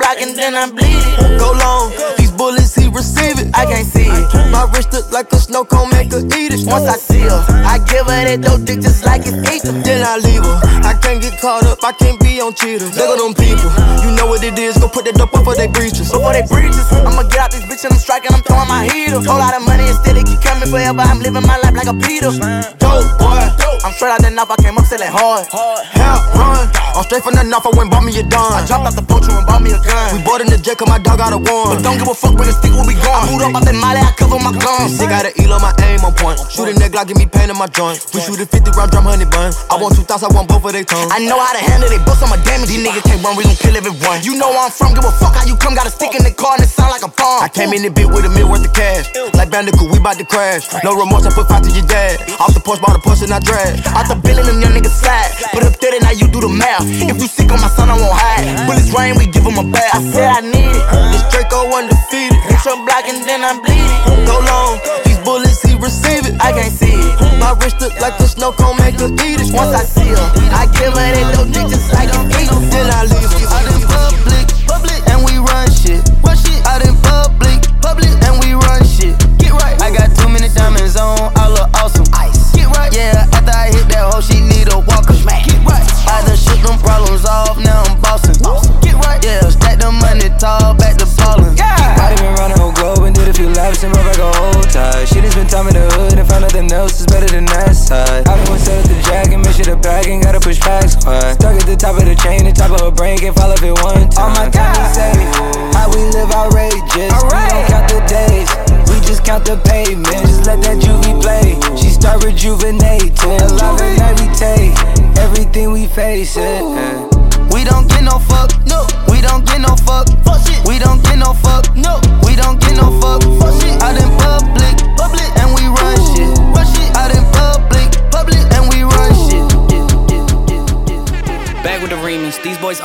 block and then I bleed it. Go long, these bullets he receive it. I can't see it. My wrist look like a snow cone, make her eat it. Once I see her, I give her that dope dick just like it's eating. Then I leave her. I can't get caught up, I can't be on cheaters. Look at them people, you know what it is. Go put that dope up for they breaches. Before they breaches, I'ma get out this bitch and I'm striking, I'm throwing my heater. Whole lot of money instead, it keep coming forever. I'm living my life like a Peter. Dope boy, I'm straight out the knife, I came up selling hard. Help run, I'm straight from the knife, I went bought me a dime. I dropped out the poacher and bought me a gun. We bought in the jet, cause my dog got a one. But don't give a fuck, bring a stick where we going. I moved up out that molly, I cover my guns. Sick got an eel on my aim on point. Shoot a neck, Glock, give me pain in my joint. We shoot a 50 round drum, honey bun. I want two thoughts, I want both of their tongues. I know how to handle it, bust on my damage. These niggas can't run, we gon' kill everyone. You know where I'm from, give a fuck how you come. Got a stick in the car and it sound like a bomb. I came in the bit with a meal worth of cash. Like Bandicoot, we bout to crash. No remorse, I put five to your dad. Off the porch, bought a push and I drag. Out the billing, them young niggas slide. Put up 30, now you do the math. If you sick on my son, I won't hide. Bullets rain, we give him a bath. I said I need it. This Draco undefeated. Hit your block and then I bleed it. Go long, these bullets receive it. I can't see it. My wrist look like a snow cone, make her eat it. Once I see her, I give her that dope dick just like it's eating. Then I leave her. Out in public, public, and we run shit. Run shit. Out in public, public, and we run shit. Get right. I got too many diamonds on, I look awesome. Ice. Get right. Yeah, after I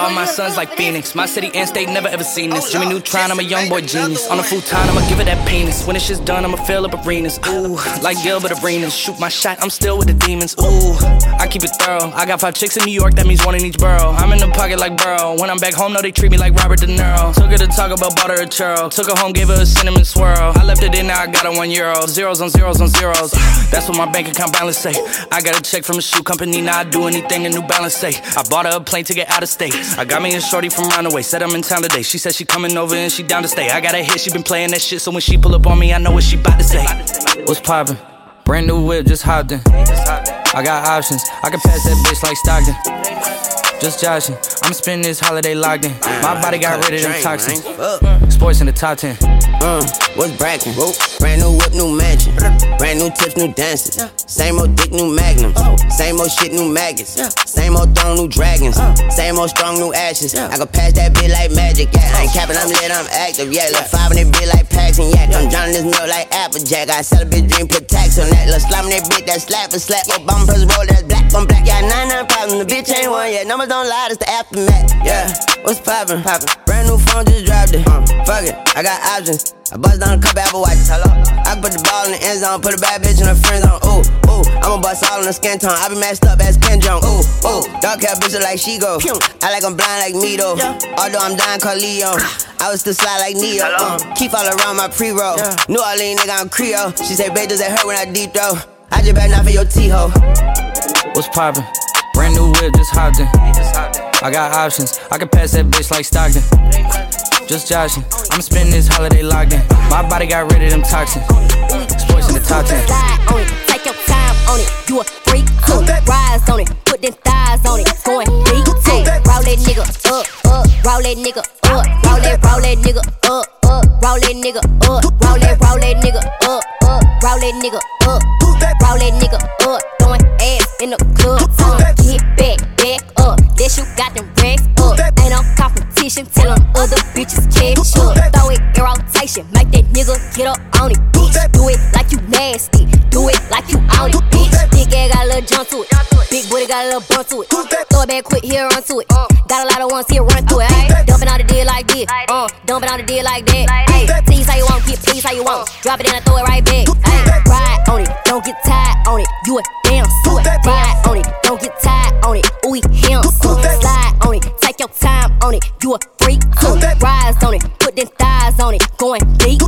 are my sons like Phoenix. My city and state never ever seen this. Jimmy Neutron, I'm a young boy genius. On a futon, I'ma give it that penis. When it's shit's done, I'ma fill up arenas. Ooh, like Gilbert Arenas. Shoot my shot, I'm still with the demons. Ooh, I keep it thorough. I got five chicks in New York, that means one in each borough. I'm in the pocket like Burrow. When I'm back home, no, they treat me like Robert De Niro. Took her to talk about bought her a churro. Took her home, gave her a cinnamon swirl. I left it in, now I got her one euro. Zeros on zeros on zeros. That's what my bank account balance say. I got a check from a shoe company, now I do anything a New Balance say. I bought her a plane ticket out of state. I got me a shorty from Roundaway, said I'm in town today. She said she coming over and she down to stay. I got a hit, she been playing that shit, so when she pull up on me, I know what she bout to say. What's poppin'? Brand new whip, just hopped in. I got options, I can pass that bitch like Stockton. Just joshing, I'm spending this holiday locked in. My body got rid of them toxins. Sports in the top 10. Uh, what's brackin'? Bro? Brand new whip, new mansion. Brand new tips, new dances. Same old dick, new magnums. Same old shit, new maggots. Same old throne, new dragons. Same old strong, new ashes. I can pass that bit like magic. Yeah, I ain't capping, I'm lit, I'm active. Yeah, look five in that bit like Paxton. Yeah, I'm drowning this milk like Applejack. I sell a bitch dream, put tax on that. Look, slime that bitch, that slap and slap. Obama press roll, that's black on black. Yeah, nine nine problems, the bitch ain't one yet. Numbers don't lie, it's the aftermath. Yeah, what's poppin'? Poppin'. Brand new phone, just dropped it. Fuck it, I got options. I bust down a couple Apple watches. Hello. I put the ball in the end zone, put a bad bitch in her friend zone. Ooh, ooh, I'ma bust all in the skin tone. I be messed up as Ken Jeong. Ooh, ooh, dark hair bitch like she go. I like I'm blind like me though. Although I'm dying called Leon. I was still slide like Neo. Uh, keep all around my pre-roll. New Orleans nigga, I'm Creole. She say, babe, does it hurt when I deep throw? I just better not for your T-ho. What's poppin'? Brand new whip, just hopped in. I got options, I can pass that bitch like Stockton. Just joshing, I'm spending this holiday locked in. My body got rid of them toxins. Sports in the top 10. Slide on it, take your time on it. You a freak too. Rise on it, put them thighs on it. Going deep. Roll that nigga up, up. Roll that nigga up. Roll that, roll that nigga up, up. Roll that nigga up. Roll that, roll that nigga up, up. Roll that nigga up. Roll that nigga up. Ass in the club. Uh, get back, back up. That you got them racks up. Ain't no competition. Tell them other bitches catch up. Throw it in rotation. Make that nigga get up on it, bitch. Do it like you nasty. Do it like you on it, bitch. Big ass got a little jump to it. Big booty got a little bump to it. Throw it back quick, here run to it. Got a lot of ones here, run through it. Ayy, dumping out the deal like this. Uh, dumping out the deal like that. Ayy, tease how you want, get please how you want. Drop it in and throw it right back. Ayy, ride on it, don't get tired on it. You a damn suit. Ride on it, don't get tired on it. Ooh, he him. Slide on it, take your time on it. You a freak too. Ride going deep.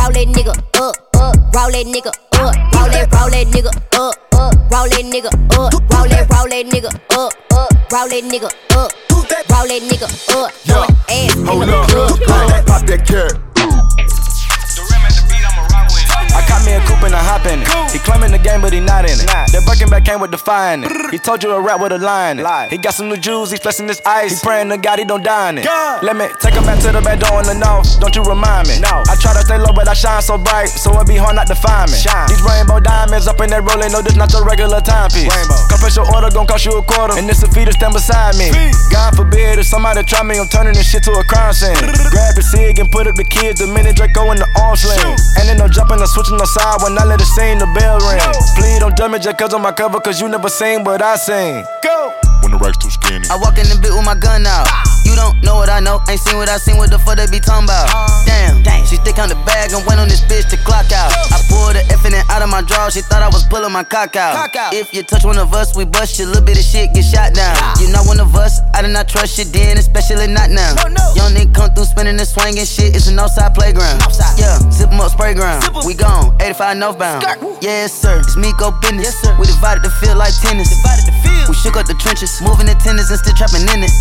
Roll that nigga up, up, roll that nigga up, roll that, roll that nigga up, up, roll that nigga up, roll that, roll that nigga up, up, roll that nigga up, roll that nigga up, yeah. Hold up, pop that carrot. I caught me a coupe and I hop in it. He claiming the game, but he not in it. That Birkin back came with the fire in it. He told you a rap with a line. He got some new jewels, he flexing his ice. He praying to God he don't die in it. Let me take him back to the back door in the north. Don't you remind me? No. I try to stay low, but I shine so bright, so it be hard not to find me. Shine. These rainbow diamonds up in that rolling, no, this not your regular timepiece. Rainbow. Confess your order, gon' cost you a quarter, and this a fee to stand beside me. God forbid if somebody try me, I'm turning this shit to a crime scene. Grab your cig and put up the kid, the minute Draco in the arm sling. And then no jumping or switching the side when I let it sing, the bell ring. Please don't judge me just cause on my cover, cause you never seen what I seen. Go! When the rack's too skinny. I walk in the bit with my gun out. You don't know what I know, ain't seen what I seen, what the fuck they be talking about? Damn, Damn. she stick on the bag and went on this bitch to clock out. I pulled the F in it out of my drawer, she thought I was pulling my cock out. If you touch one of us, we bust you, little bit of shit get shot down. You know one of us, I do not trust you then, especially not now. Young nigga come through spinning and swinging shit, it's an outside playground. Yeah, zip 'em up, spray ground. We gone, 85 northbound. Yes, sir, it's me go business. We divided the field like tennis. We shook up the trenches, moving the tennis and still trapping in it.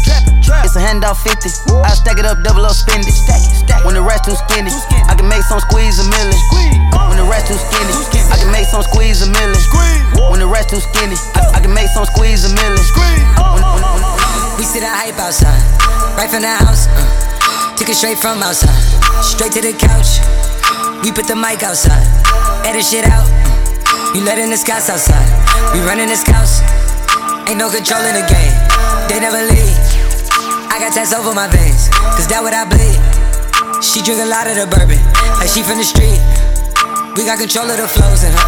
It's a handout 50. I stack it up, double up, spend it. When the rest too skinny, I can make some squeeze a million. When the rest too skinny, I can make some squeeze a million. When the rest too skinny, I, I can make some squeeze a million. When, when, when, we see the hype outside, right from the house. Uh, took it straight from outside, straight to the couch. We put the mic outside, edit shit out. You letting the scouts outside, we running the scouts. Ain't no control in the game, they never leave. I got tats over my veins, cause that what I bleed. She drink a lot of the bourbon, like she from the street. We got control of the flows in her.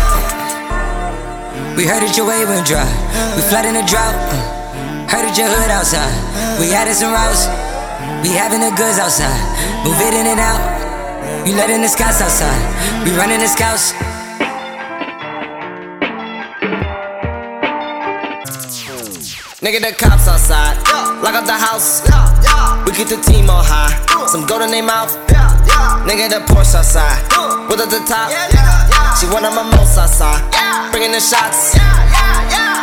We heard that your wave went dry, we flood in the drought. Mm. Heard that your hood outside, we added some routes. We having the goods outside, move it in and out. You letting the scouts outside, we running the scouts. Nigga, the cops outside. Lock up the house. We keep the team on high. Some gold in their mouth. Nigga, the Porsche outside. With at the top. She one of my most outside. Bringing the shots.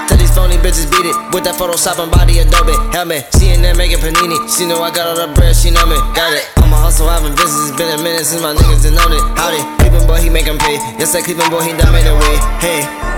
Tell these phony bitches beat it with that Photoshop and body Adobe. Helmet. She in there making panini. She know I got all the bread. She know me. Got it. I'm a hustle, having business. It's been a minute since my niggas done known it. Howdy. Cleveland boy, he make 'em pay. Yes, that Cleveland boy, he done made a way. Hey.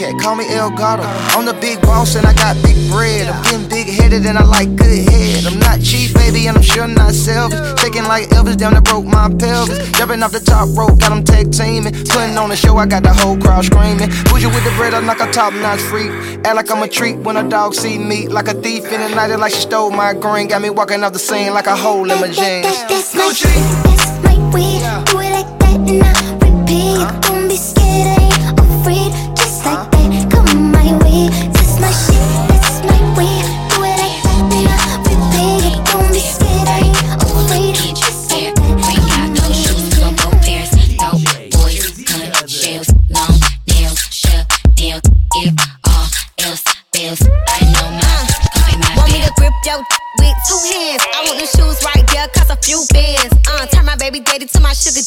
Cat, call me El Gato. I'm the big boss and I got big bread. I'm getting big headed and I like good head. I'm not cheap, baby, and I'm sure not selfish. Taking like Elvis down that broke my pelvis. Jumping off the top rope, got them tag teaming. Putting on the show, I got the whole crowd screaming. Bougie with the bread, I'm like a top notch freak. Act like I'm a treat when a dog see me. Like a thief in the night, like she stole my green. Got me walking off the scene like a hole in my jeans. That's my, that's my way.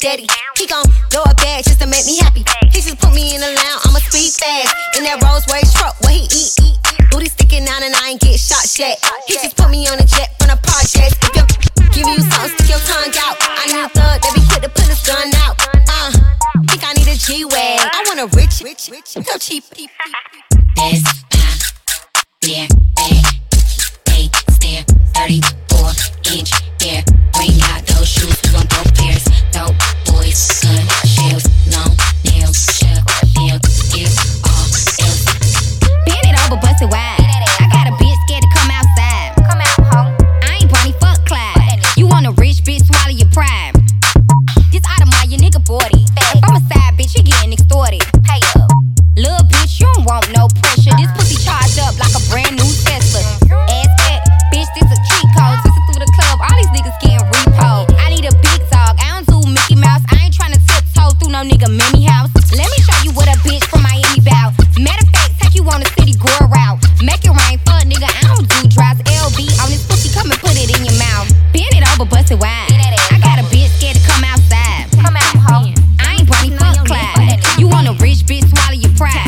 Daddy. He gon' blow a bag just to make me happy. He just put me in the lounge, I'ma speed fast. In that Rolls Royce truck, where he eat. Booty sticking out and I ain't get shot yet. He just put me on a jet from the projects. If you give you something, stick your tongue out. I need a thug that be quick to put his gun out. Uh, think I need a G-Wag. I want a rich, rich, rich, no cheap. out of your pride.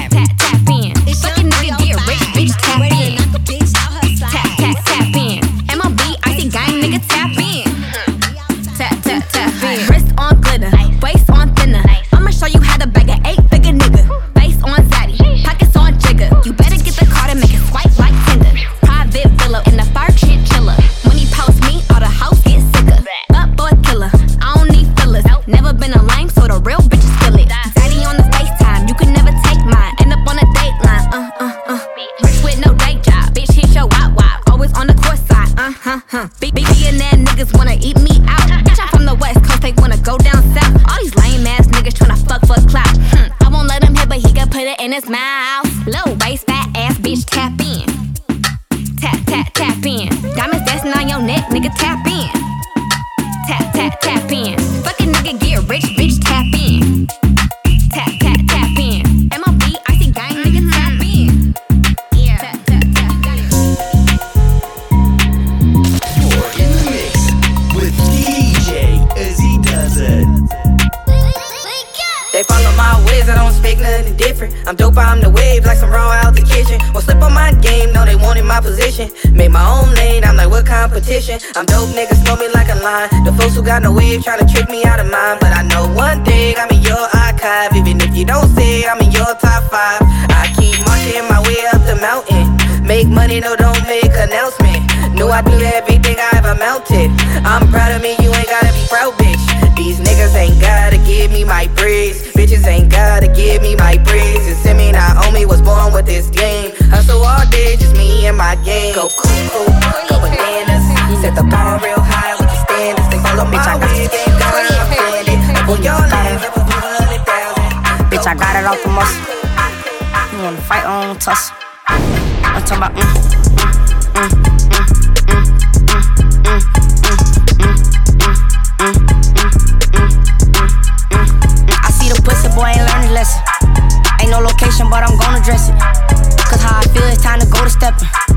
I'm dope, niggas know me like a line. The folks who got no wave to trick me out of mine. But I know one thing, I'm in your archive. Even if you don't say I'm in your top five. I keep marching my way up the mountain. Make money, no, don't make announcement. Know I do everything I ever mounted. I'm proud of me, you ain't gotta be proud, bitch. These niggas ain't gotta give me my praise. Bitches ain't gotta give me my praise. It's in me, not on me, was born with this game. Hustle all day, just me and my game. Go cuckoo, go bananas. Set the bar real high with the standards. They follow it. Pull your lines up, a hundred thousand. Bitch, I got it off the muscle. You wanna fight on tussle? I'm talking about mm, mm, mm, mm, mm, mm, mm, mm, mm, mm, mm, mm. I see the pussy boy ain't learned his lesson. Ain't no location, but I'm gonna dress it. Cause how I feel, it's time to go to steppin'.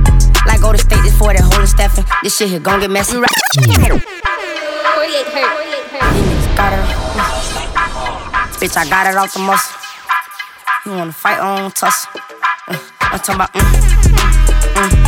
Like go to state this for that holy Stephen. This shit here gon' get messy. Right. 48 hurt. 48 hurt. Got it. Bitch, I got it off the muscle. You wanna fight on tussle? Uh, I'm talking about. Mm, mm,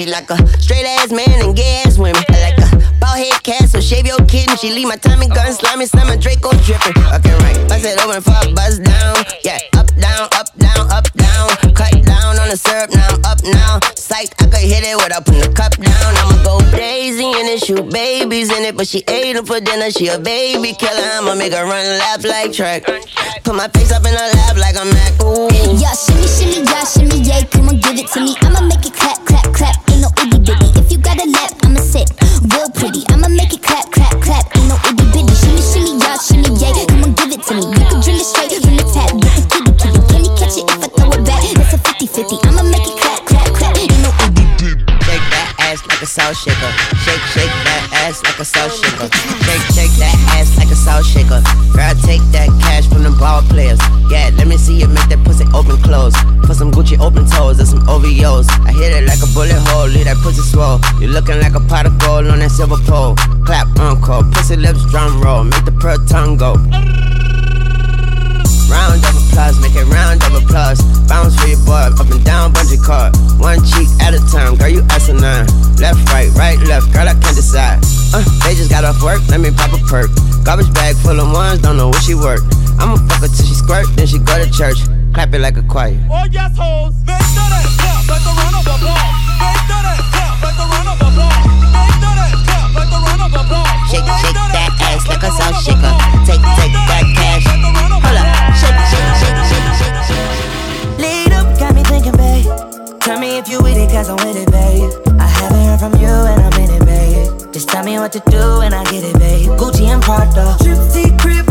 She like a straight ass man and gay ass women. I like a bald head cat, so shave your kitten. She leave my Tommy gun slimy, summer Draco dripping. Okay, right. Bust it open a buzz down. Psyched, I could hit it without putting the cup down. I'ma go crazy and then shoot babies in it. But she ate them for dinner, she a baby killer. I'ma make her run laugh like track. Put my face up in her lap like a Mac. Ooh. Yeah, shimmy, shimmy, yeah, shimmy, yeah. Come on, give it to me. I'ma make it clap, clap, clap. Ain't no itty bitty. If you got a lap, I'ma sit real pretty. I'ma make it clap, clap, clap. Ain't no itty bitty. Shimmy, shimmy, yeah, shimmy, yeah. Come on, give it to me. You can drink it straight from the tap. Get the kitty, kitty. Can you catch it if I throw it back? That's a 50 50. I'ma make it like a salt shaker. Shake, shake that ass like a salt shaker. Shake, shake that ass like a salt shaker. Girl, take that cash from the ball players. Yeah, let me see you make that pussy open close. Put some Gucci open toes and some OVOs. I hit it like a bullet hole, leave that pussy swole. You looking like a pot of gold on that silver pole. Clap, uncle, pussy lips, drum roll, make the pearl tongue go. Round of applause, make it round of applause. Bounce for your boy, up and down, bungee cord. One cheek at a time, girl, you asinine. Left, right, right, left, girl, I can't decide. Uh, they just got off work, let me pop a perk. Garbage bag full of ones, don't know where she work. I'ma fuck her till she squirt, then she go to church. Clap it like a choir. Oh yes, hoes. Make that clap like the run of a ball. Make that clap like the run of a Shake, shake that ass like a salt shaker. Take, take that cash. Hold up, shake, shake, shake, shake, shake, shake. Lead up, got me thinking, babe. Tell me if you with it, cause I'm with it, babe. I haven't heard from you and I'm in it, babe. Just tell me what to do and I get it, babe. Gucci and Prada. To crib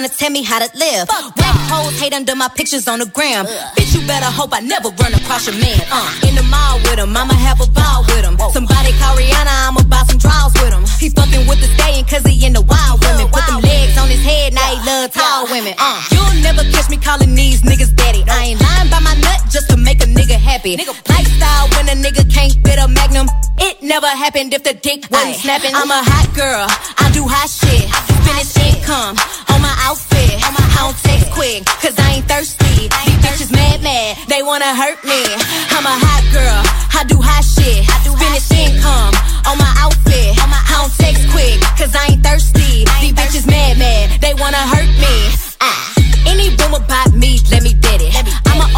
trying to tell me how to live. Whack hoes hate under my pictures on the gram. Bitch, you better hope I never run across your man. Uh, in the mall with him, I'ma have a ball with him. Somebody call Rihanna, I'ma buy some draws with him. He fucking with the stallion cause he the wild women. Put them legs on his head, now he love tall women. Uh, you'll never catch me calling these niggas daddy. I ain't lying by my nut just to make a nigga happy. Nigga, Lifestyle when a nigga can't fit a magnum. Never happened if the dick wasn't snapping. I'm a hot girl, I do hot shit. Finish income on my outfit. I don't text quick, cause I ain't thirsty. These bitches mad, mad, they wanna hurt me. I'm a hot girl, I do hot shit. Finish income on my outfit. I don't text quick, cause I ain't thirsty. These bitches mad, mad, they wanna hurt me. Ah. Any rumor about me, let me bet it.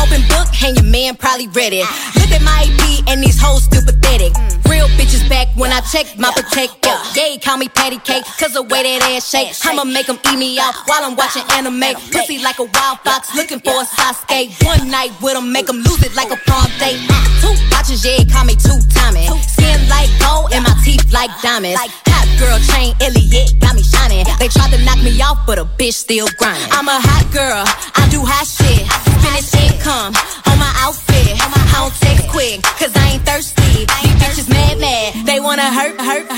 Open book, and your man probably read it. Look at my EP, and these hoes still pathetic. Real bitches back when I check my protector. Yeah, call me patty cake, cause the way that ass shake. I'ma make them eat me out while I'm watching anime. Pussy like a wild fox, looking for a Sasuke. One night with them, make them lose it like a prom date. Two watches, yeah, call me two timing. Skin like gold, and my teeth like diamonds. Hot girl chain, Eliantte, got me shining. They tried to knock me off, but a bitch still grinding. I'm a hot girl, I do hot shit. Hurt, hurt,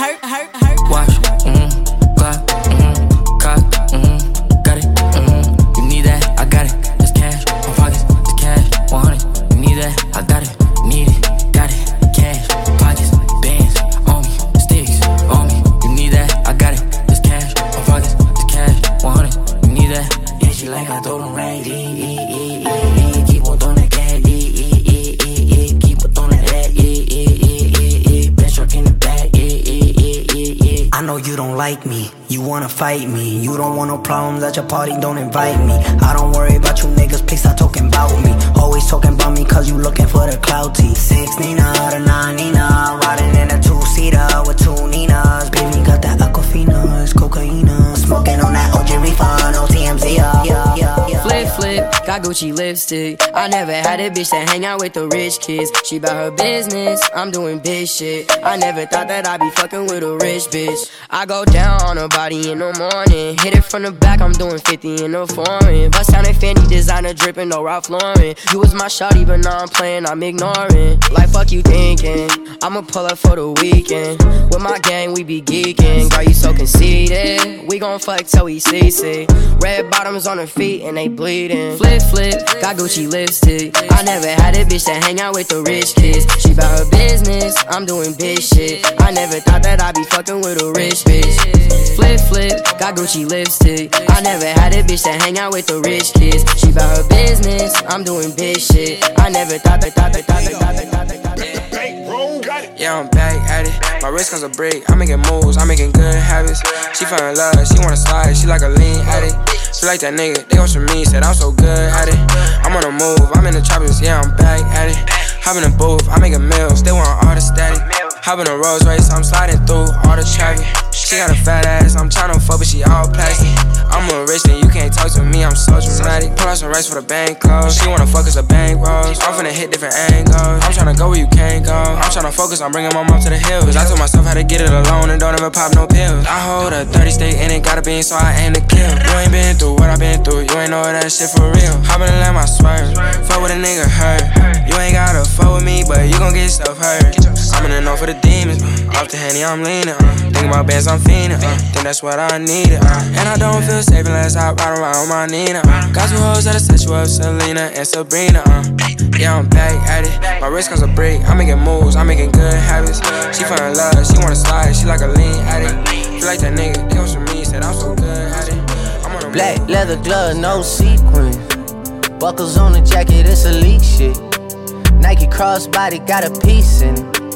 know you don't like me, you wanna fight me. You don't want no problems at your party, don't invite me. I don't worry about you niggas, please stop talking about me. Always talking about me cause you looking for the clout T. Six Nina, the nine Nina, riding in a two seater with two Ninas. Baby got that Aquafina, it's cocaina. Smoking on that OG Reefer, no TMZ. Yeah. Flip, flip, got Gucci lipstick. I never had a bitch that hang out with the rich kids. She bout her business, I'm doing big shit. I never thought that I'd be fucking with a rich bitch. I go down on her body in the morning. Hit it from the back, I'm doing 50 in the foreign. Bust down in Fendi, designer dripping, no Ralph Lauren. You was my shawty, but now I'm playing, I'm ignoring. Like, fuck you thinking. I'ma pull up for the weekend. With my gang, we be geeking. Girl, you so conceited. We gon' fuck till we see see. Red bottoms on her feet and they bleeding. Flip, flip, got Gucci lipstick. I never had a bitch that hang out with the rich kids. She bout her business, I'm doing big shit. I never thought that I'd be fucking with a rich bitch. Flip, flip, got Gucci lipstick. I never had a bitch that hang out with the rich kids. She bout her business, I'm doing big shit. I never thought that, thought that, thought that, thought that, thought that, thought that. Yeah, I'm back at it. My wrist comes a break. I'm making moves, I'm making good habits. She fell in love, she wanna slide, she like a lean addict. She like that nigga, they want from me, said I'm so good at it. I'm on the move, I'm in the choppers, yeah, I'm back at it. Hop in the booth, I make a meals, they want all the static. Hop in a Rolls Royce, I'm sliding through all the traffic. She got a fat ass, I'm tryna fuck, but she all plastic. I'm a rich and you can't talk to me, I'm so dramatic. Pull out some rice for the bank close. She wanna fuck us a bank rolls. I'm finna hit different angles. I'm tryna go where you can't go. I'm tryna focus on bringing my mom to the hills. I told myself how to get it alone and don't ever pop no pills. I hold a 30 state and it got a bean, so I aim to kill. You ain't been through what I been through, you ain't know that shit for real. Hop in the lamb, I swerve. Fuck with a nigga hurt. You ain't gotta fuck with me, but you gon' get stuff hurt. I'm in the know for the demons. Uh. Off the henny, I'm leaning. Uh. Think about bands, I'm fiending. Uh. Think that's what I needed. Uh. And I don't feel safe unless I ride around with my Nina. Uh. Got two hoes that'll set you up, Selena and Sabrina. Uh. Yeah, I'm back at it. My wrist comes a break. I'm making moves, I'm making good habits. She in love, she wanna slide, she like a lean addict. Feel like that nigga, they was from me, said I'm so good at it. I'm on a Black leather glove, no sequins. Buckles on the jacket, it's elite shit. Nike crossbody got a piece in it.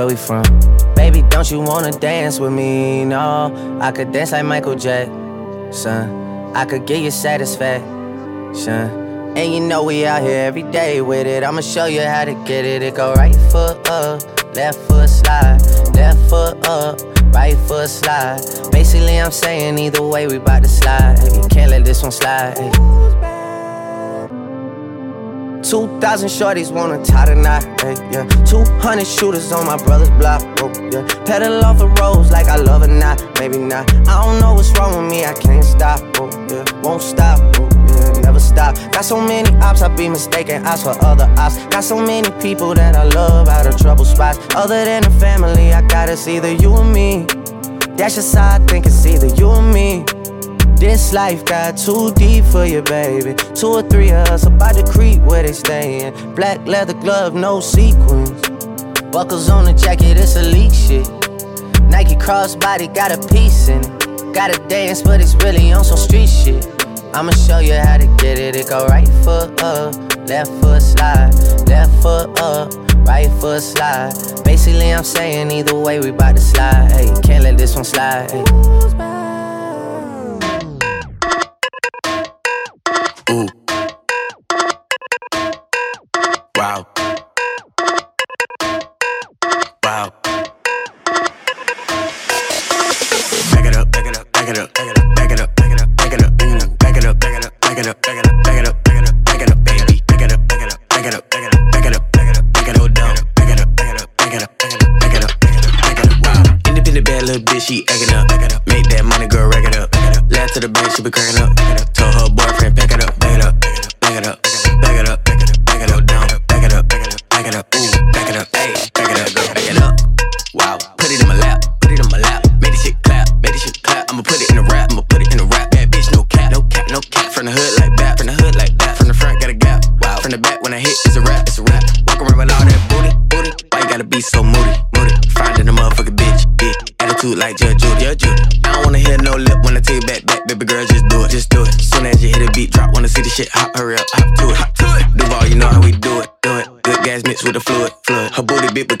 Where we from? Baby, don't you wanna dance with me? No, I could dance like Michael Jackson. I could get you satisfaction. And you know we out here every day with it. I'ma show you how to get it. It go right foot up, left foot slide, left foot up, right foot slide. Basically, I'm saying either way, we bout to slide. Hey, can't let this one slide. 2,000 shorties wanna tie the knot, yeah. 200 shooters on my brother's block, oh, yeah. Pedal off the roads like I love it not, maybe not. I don't know what's wrong with me, I can't stop, oh, yeah. Won't stop, oh, yeah. Never stop. Got so many ops, I be mistaken ops for other ops. Got so many people that I love out of trouble spots. Other than the family, I gotta see either you or me. That's just how I think it's either you or me. This life got too deep for you, baby. Two or three of us about to creep where they stayin'. Black leather glove, no sequins. Buckles on the jacket, it's elite shit. Nike crossbody got a piece in it. Gotta dance, but it's really on some street shit. I'ma show you how to get it. It go right foot up, left foot slide, left foot up, right foot slide. Basically, I'm saying either way, we bout to slide. Hey, can't let this one slide.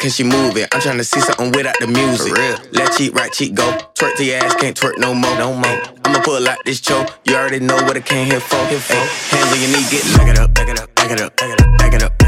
can she move it? I'm trying to see something without the music. Left cheek, right cheek, go. Twerk to your ass, can't twerk no more. No more. I'ma pull out this choke. You already know what I came here for. Here for. Hands on your knee, get back it up, back it up, back it up, back it up, back it up